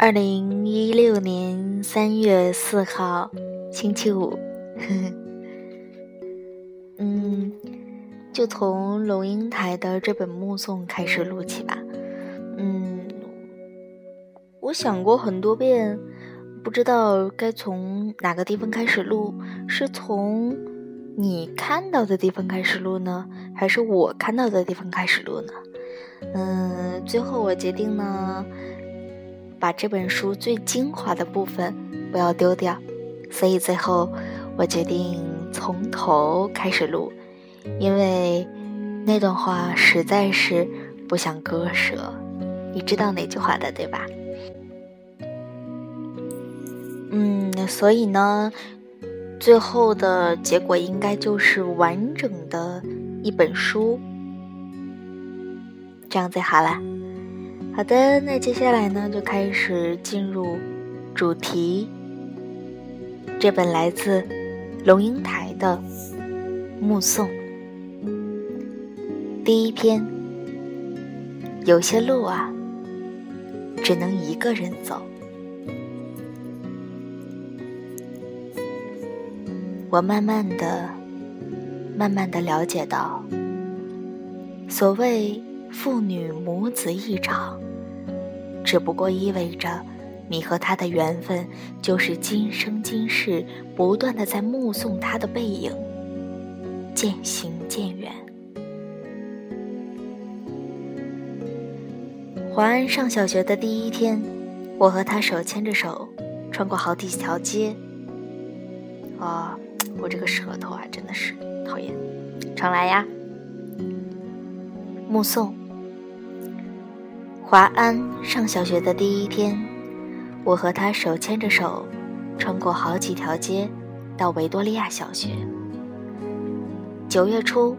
二零一六年三月四号，星期五。嗯，就从龙应台的这本《目送》开始录起吧。嗯，我想过很多遍，不知道该从哪个地方开始录，是从你看到的地方开始录呢，还是我看到的地方开始录呢？嗯，最后我决定呢。把这本书最精华的部分不要丢掉，所以最后我决定从头开始录，因为那段话实在是不想割舍。你知道哪句话的对吧？嗯，所以呢，最后的结果应该就是完整的一本书，这样最好了。好的，那接下来呢，就开始进入主题。这本来自龙应台的《目送》第一篇。有些路啊，只能一个人走。我慢慢的、慢慢的了解到，所谓父女母子一场。只不过意味着，你和他的缘分就是今生今世不断的在目送他的背影渐行渐远。华安上小学的第一天，我和他手牵着手，穿过好几条街。啊，我这个舌头啊，真的是讨厌！常来呀，目送。华安上小学的第一天，我和他手牵着手，穿过好几条街，到维多利亚小学。九月初，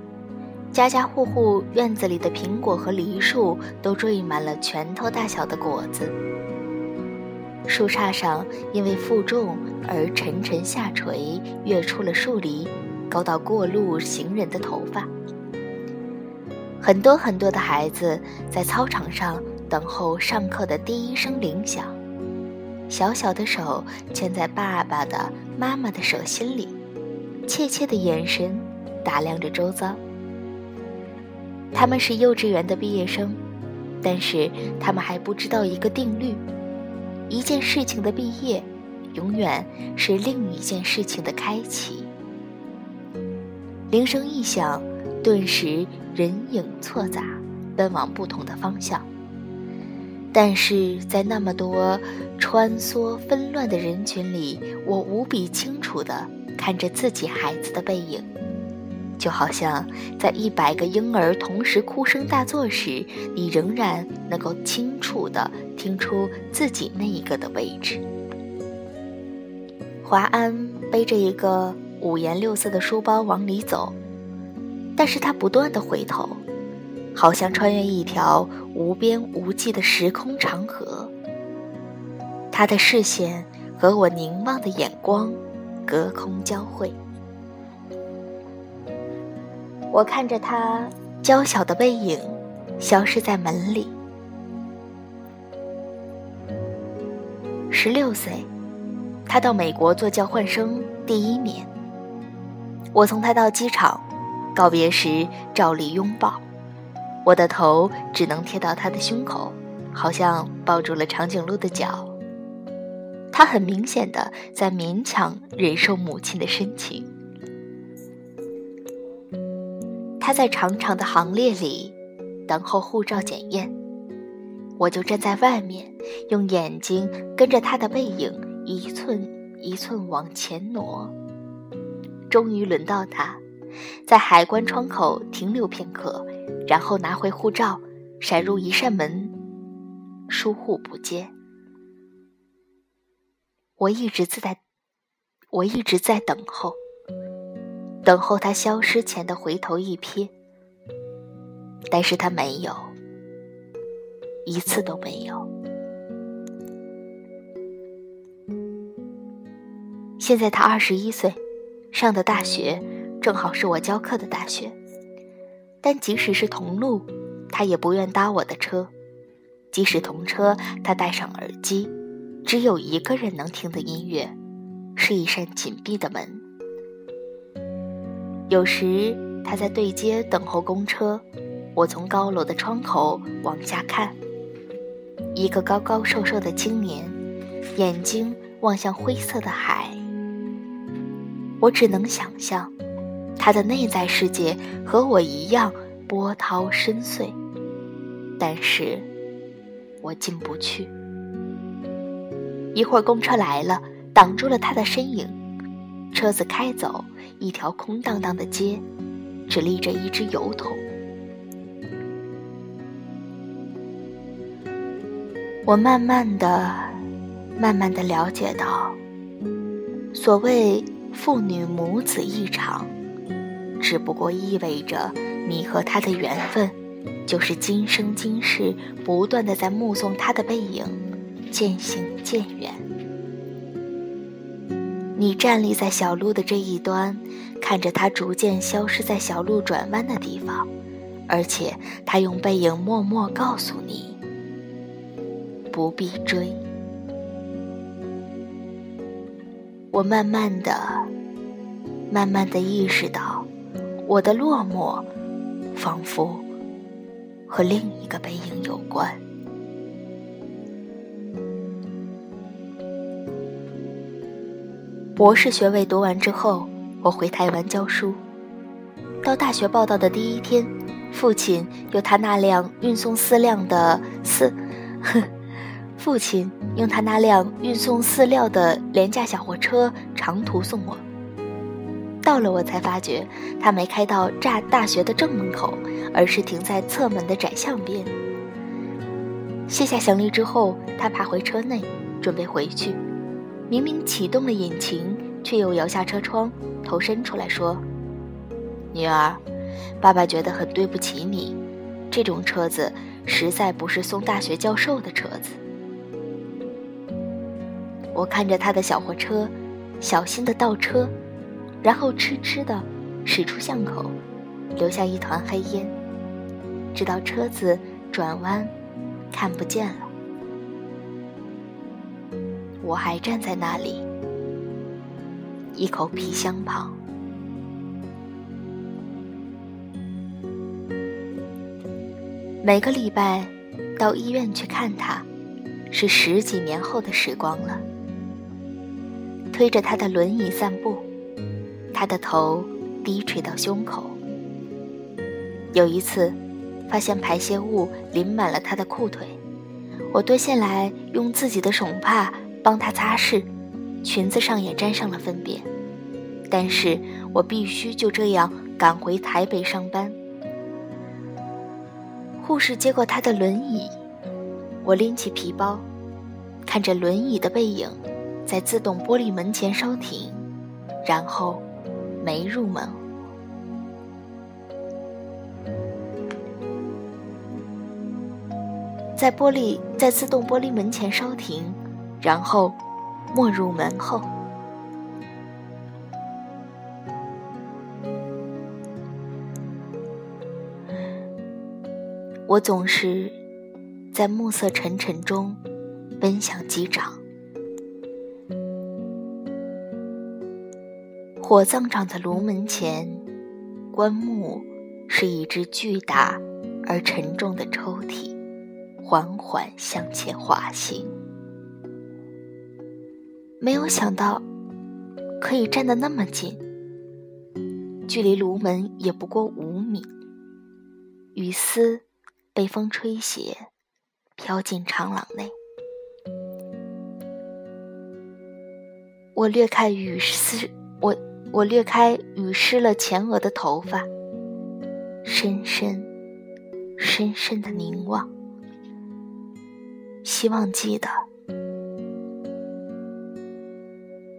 家家户户院子里的苹果和梨树都缀满了拳头大小的果子，树杈上因为负重而沉沉下垂，跃出了树篱，高到过路行人的头发。很多很多的孩子在操场上。等候上课的第一声铃响，小小的手牵在爸爸的、妈妈的手心里，怯怯的眼神打量着周遭。他们是幼稚园的毕业生，但是他们还不知道一个定律：一件事情的毕业，永远是另一件事情的开启。铃声一响，顿时人影错杂，奔往不同的方向。但是在那么多穿梭纷乱的人群里，我无比清楚地看着自己孩子的背影，就好像在一百个婴儿同时哭声大作时，你仍然能够清楚地听出自己那一个的位置。华安背着一个五颜六色的书包往里走，但是他不断地回头。好像穿越一条无边无际的时空长河，他的视线和我凝望的眼光隔空交汇。我看着他娇小的背影消失在门里。十六岁，他到美国做交换生第一年。我送他到机场，告别时照例拥抱。我的头只能贴到他的胸口，好像抱住了长颈鹿的脚。他很明显的在勉强忍受母亲的深情。他在长长的行列里等候护照检验，我就站在外面，用眼睛跟着他的背影一寸一寸往前挪。终于轮到他，在海关窗口停留片刻。然后拿回护照，闪入一扇门，疏忽不接。我一直在，我一直在等候，等候他消失前的回头一瞥。但是他没有，一次都没有。现在他二十一岁，上的大学正好是我教课的大学。但即使是同路，他也不愿搭我的车；即使同车，他戴上耳机，只有一个人能听的音乐，是一扇紧闭的门。有时他在对街等候公车，我从高楼的窗口往下看，一个高高瘦瘦的青年，眼睛望向灰色的海。我只能想象，他的内在世界和我一样波涛深邃，但是我进不去。一会儿公车来了，挡住了他的身影，车子开走，一条空荡荡的街，只立着一只油桶。我慢慢的、慢慢的了解到，所谓。父女母子一场，只不过意味着你和他的缘分，就是今生今世不断的在目送他的背影渐行渐远。你站立在小路的这一端，看着他逐渐消失在小路转弯的地方，而且他用背影默默告诉你：不必追。我慢慢的、慢慢的意识到，我的落寞，仿佛和另一个背影有关。博士学位读完之后，我回台湾教书。到大学报道的第一天，父亲用他那辆运送饲料的饲，父亲。用他那辆运送饲料的廉价小货车长途送我。到了，我才发觉他没开到炸大学的正门口，而是停在侧门的窄巷边。卸下行李之后，他爬回车内，准备回去。明明启动了引擎，却又摇下车窗，头伸出来说：“女儿，爸爸觉得很对不起你。这种车子实在不是送大学教授的车子。”我看着他的小货车，小心的倒车，然后痴痴的驶出巷口，留下一团黑烟，直到车子转弯，看不见了。我还站在那里，一口皮箱旁。每个礼拜到医院去看他，是十几年后的时光了。推着他的轮椅散步，他的头低垂到胸口。有一次，发现排泄物淋满了他的裤腿，我蹲下来用自己的手帕帮他擦拭，裙子上也沾上了粪便。但是我必须就这样赶回台北上班。护士接过他的轮椅，我拎起皮包，看着轮椅的背影。在自动玻璃门前稍停，然后没入门。在玻璃在自动玻璃门前稍停，然后没入门后，我总是在暮色沉沉中奔向机长。火葬场的炉门前，棺木是一只巨大而沉重的抽屉，缓缓向前滑行。没有想到可以站得那么近，距离炉门也不过五米。雨丝被风吹斜，飘进长廊内。我略看雨丝，我。我掠开雨湿了前额的头发，深深、深深的凝望，希望记得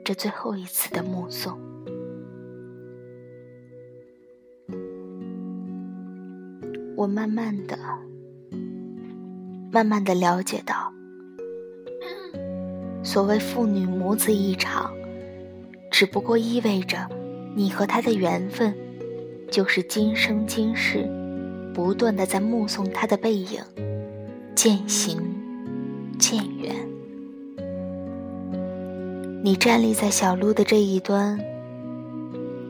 这最后一次的目送。我慢慢的、慢慢的了解到，所谓父女母子一场。只不过意味着，你和他的缘分，就是今生今世，不断的在目送他的背影渐行渐远。你站立在小路的这一端，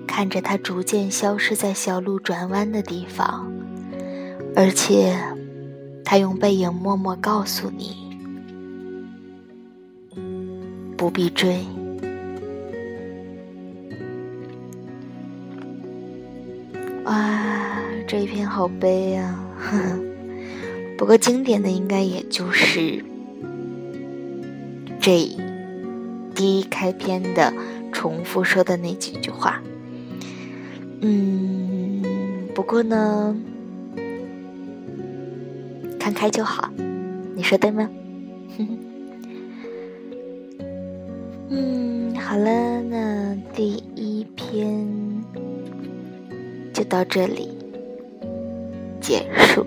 看着他逐渐消失在小路转弯的地方，而且，他用背影默默告诉你：不必追。哇，这一篇好悲呀！不过经典的应该也就是这第一开篇的重复说的那几句话。嗯，不过呢，看开就好，你说对吗？嗯，好了，那第一篇。到这里结束，